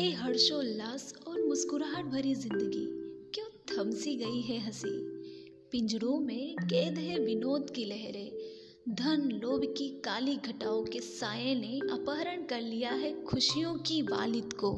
ए हर्षोल्लास और मुस्कुराहट भरी ज़िंदगी, क्यों थमसी गई है हँसी? पिंजरों में कैद है विनोद की लहरें। धन लोभ की काली घटाओं के साय ने अपहरण कर लिया है खुशियों की वालिद को।